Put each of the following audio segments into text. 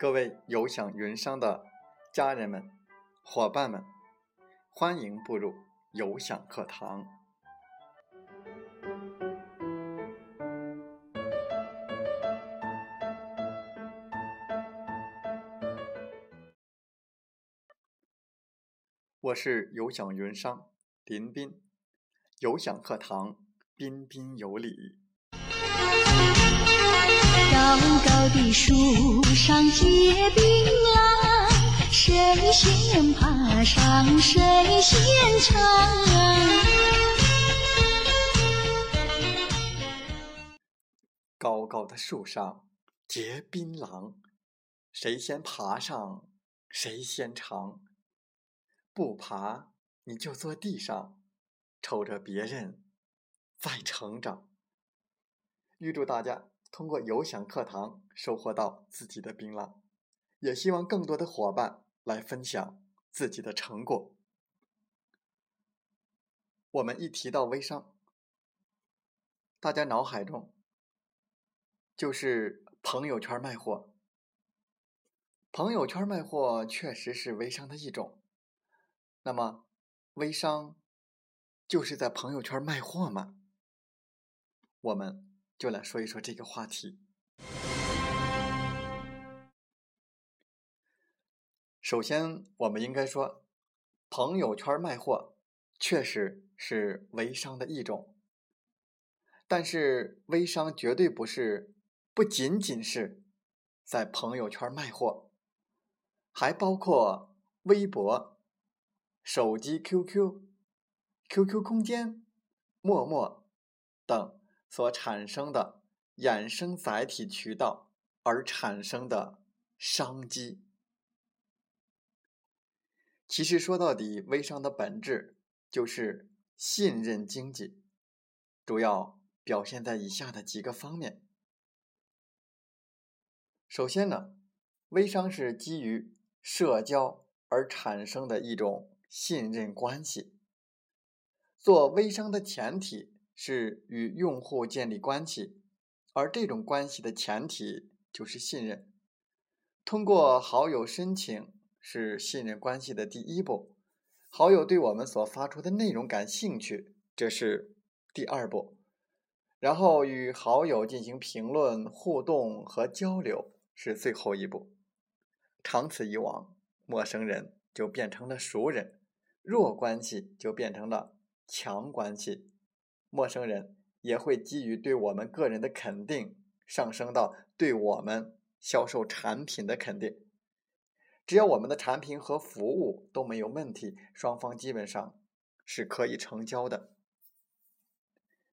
各位有享云商的家人们、伙伴们，欢迎步入有享课堂。我是有享云商林斌，有享课堂彬彬有礼。高高的树上结槟榔，谁先爬上谁先尝。高高的树上结槟榔，谁先爬上谁先尝。不爬你就坐地上，瞅着别人在成长。预祝大家！通过有享课堂收获到自己的槟榔，也希望更多的伙伴来分享自己的成果。我们一提到微商，大家脑海中就是朋友圈卖货。朋友圈卖货确实是微商的一种。那么，微商就是在朋友圈卖货吗？我们。就来说一说这个话题。首先，我们应该说，朋友圈卖货确实是微商的一种，但是微商绝对不是不仅仅是在朋友圈卖货，还包括微博、手机 QQ、QQ 空间、陌陌等。所产生的衍生载体渠道而产生的商机，其实说到底，微商的本质就是信任经济，主要表现在以下的几个方面。首先呢，微商是基于社交而产生的一种信任关系，做微商的前提。是与用户建立关系，而这种关系的前提就是信任。通过好友申请是信任关系的第一步，好友对我们所发出的内容感兴趣，这是第二步，然后与好友进行评论互动和交流是最后一步。长此以往，陌生人就变成了熟人，弱关系就变成了强关系。陌生人也会基于对我们个人的肯定，上升到对我们销售产品的肯定。只要我们的产品和服务都没有问题，双方基本上是可以成交的。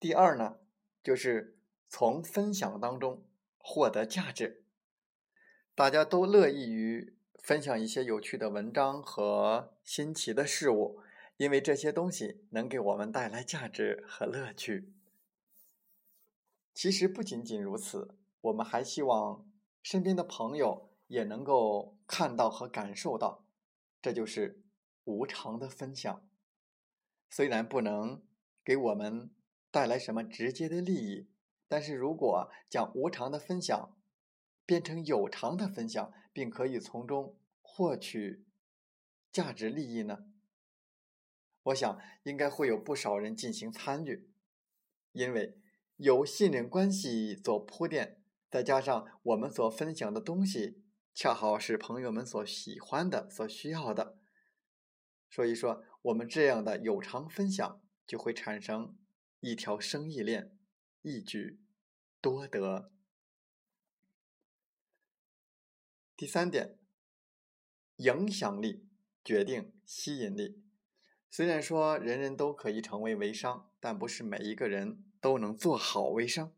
第二呢，就是从分享当中获得价值。大家都乐意于分享一些有趣的文章和新奇的事物。因为这些东西能给我们带来价值和乐趣。其实不仅仅如此，我们还希望身边的朋友也能够看到和感受到，这就是无偿的分享。虽然不能给我们带来什么直接的利益，但是如果将无偿的分享变成有偿的分享，并可以从中获取价值利益呢？我想应该会有不少人进行参与，因为有信任关系做铺垫，再加上我们所分享的东西恰好是朋友们所喜欢的、所需要的，所以说我们这样的有偿分享就会产生一条生意链，一举多得。第三点，影响力决定吸引力。虽然说人人都可以成为微商，但不是每一个人都能做好微商。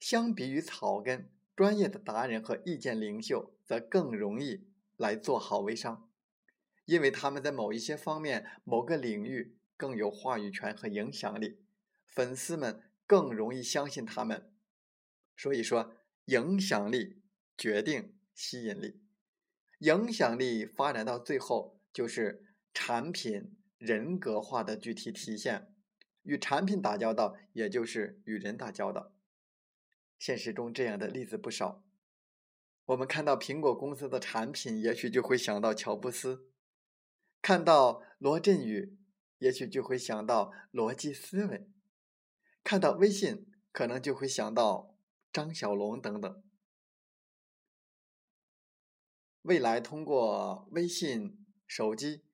相比于草根，专业的达人和意见领袖则更容易来做好微商，因为他们在某一些方面、某个领域更有话语权和影响力，粉丝们更容易相信他们。所以说，影响力决定吸引力，影响力发展到最后就是。产品人格化的具体体现，与产品打交道，也就是与人打交道。现实中这样的例子不少。我们看到苹果公司的产品，也许就会想到乔布斯；看到罗振宇，也许就会想到逻辑思维；看到微信，可能就会想到张小龙等等。未来通过微信、手机、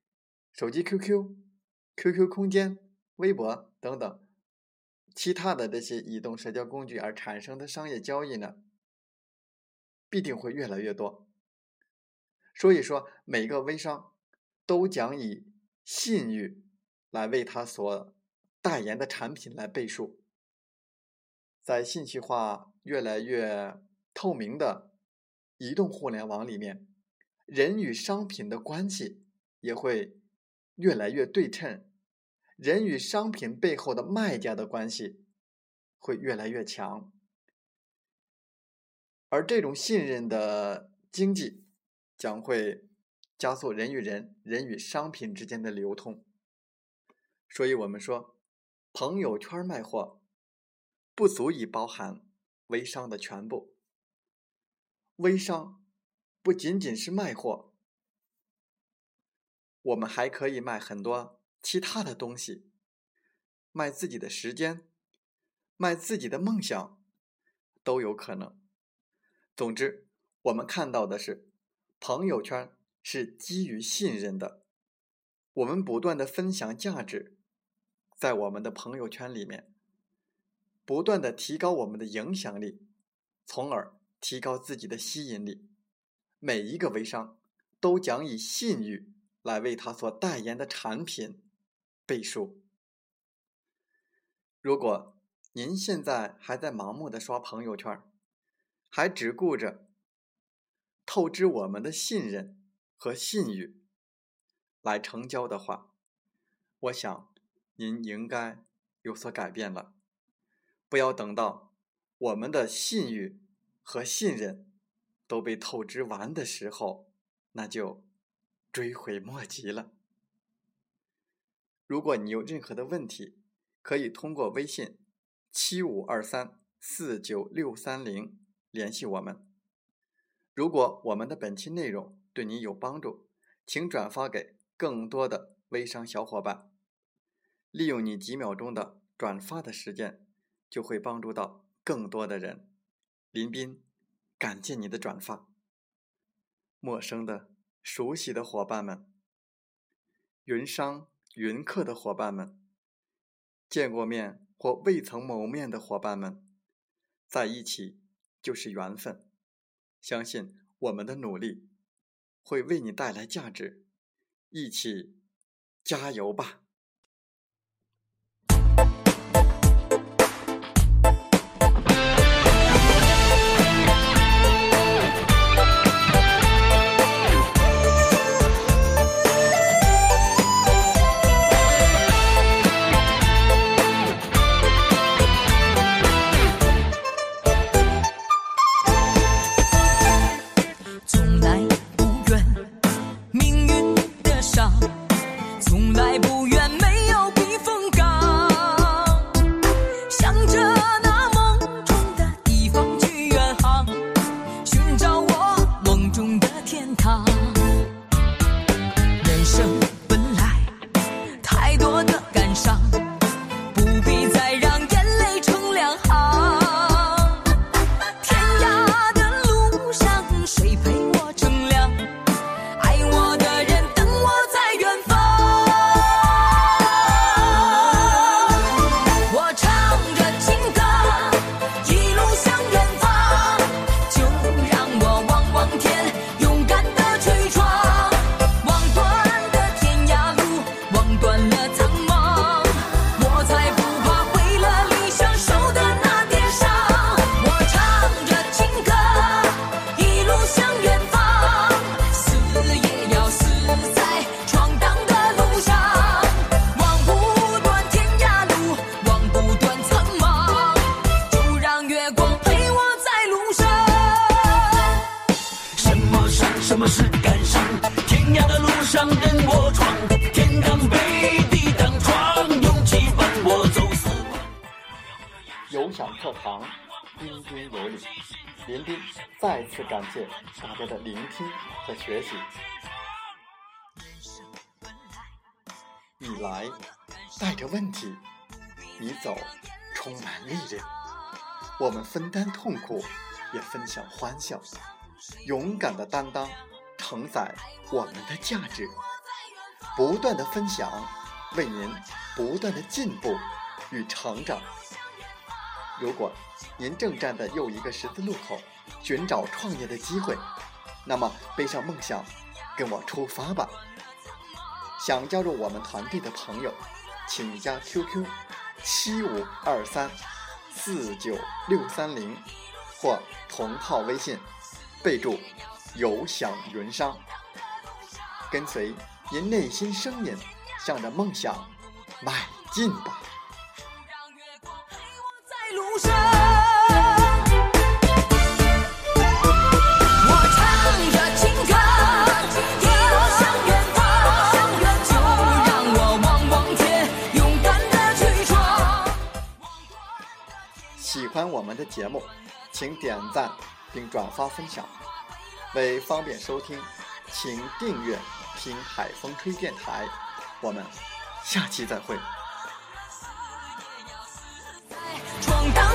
手机 QQ、QQ 空间、微博等等其他的这些移动社交工具而产生的商业交易呢？必定会越来越多，所以说每个微商都将以信誉来为他所代言的产品来背书。在信息化越来越透明的移动互联网里面，人与商品的关系也会越来越对称，人与商品背后的卖家的关系会越来越强。而这种信任的经济将会加速人与人、人与商品之间的流通。所以，我们说，朋友圈卖货不足以包含微商的全部。微商不仅仅是卖货，我们还可以卖很多其他的东西，卖自己的时间，卖自己的梦想，都有可能。总之，我们看到的是，朋友圈是基于信任的。我们不断的分享价值，在我们的朋友圈里面，不断的提高我们的影响力，从而提高自己的吸引力。每一个微商都将以信誉来为他所代言的产品背书。如果您现在还在盲目的刷朋友圈，还只顾着透支我们的信任和信誉来成交的话，我想您应该有所改变了。不要等到我们的信誉和信任都被透支完的时候，那就追悔莫及了。如果你有任何的问题，可以通过微信七五二三四九六三零。联系我们。如果我们的本期内容对你有帮助，请转发给更多的微商小伙伴。利用你几秒钟的转发的时间，就会帮助到更多的人。林斌，感谢你的转发。陌生的、熟悉的伙伴们，云商、云客的伙伴们，见过面或未曾谋面的伙伴们，在一起。就是缘分，相信我们的努力会为你带来价值，一起加油吧！林斌再次感谢大家的聆听和学习。你来带着问题，你走充满力量。我们分担痛苦，也分享欢笑，勇敢的担当，承载我们的价值。不断的分享，为您不断的进步与成长。如果您正站在又一个十字路口，寻找创业的机会，那么背上梦想，跟我出发吧！想加入我们团队的朋友，请加 QQ 七五二三四九六三零或同号微信，备注“有享云商”，跟随您内心声音，向着梦想迈进吧！欢我们的节目，请点赞并转发分享。为方便收听，请订阅听海风吹电台。我们下期再会。闯荡。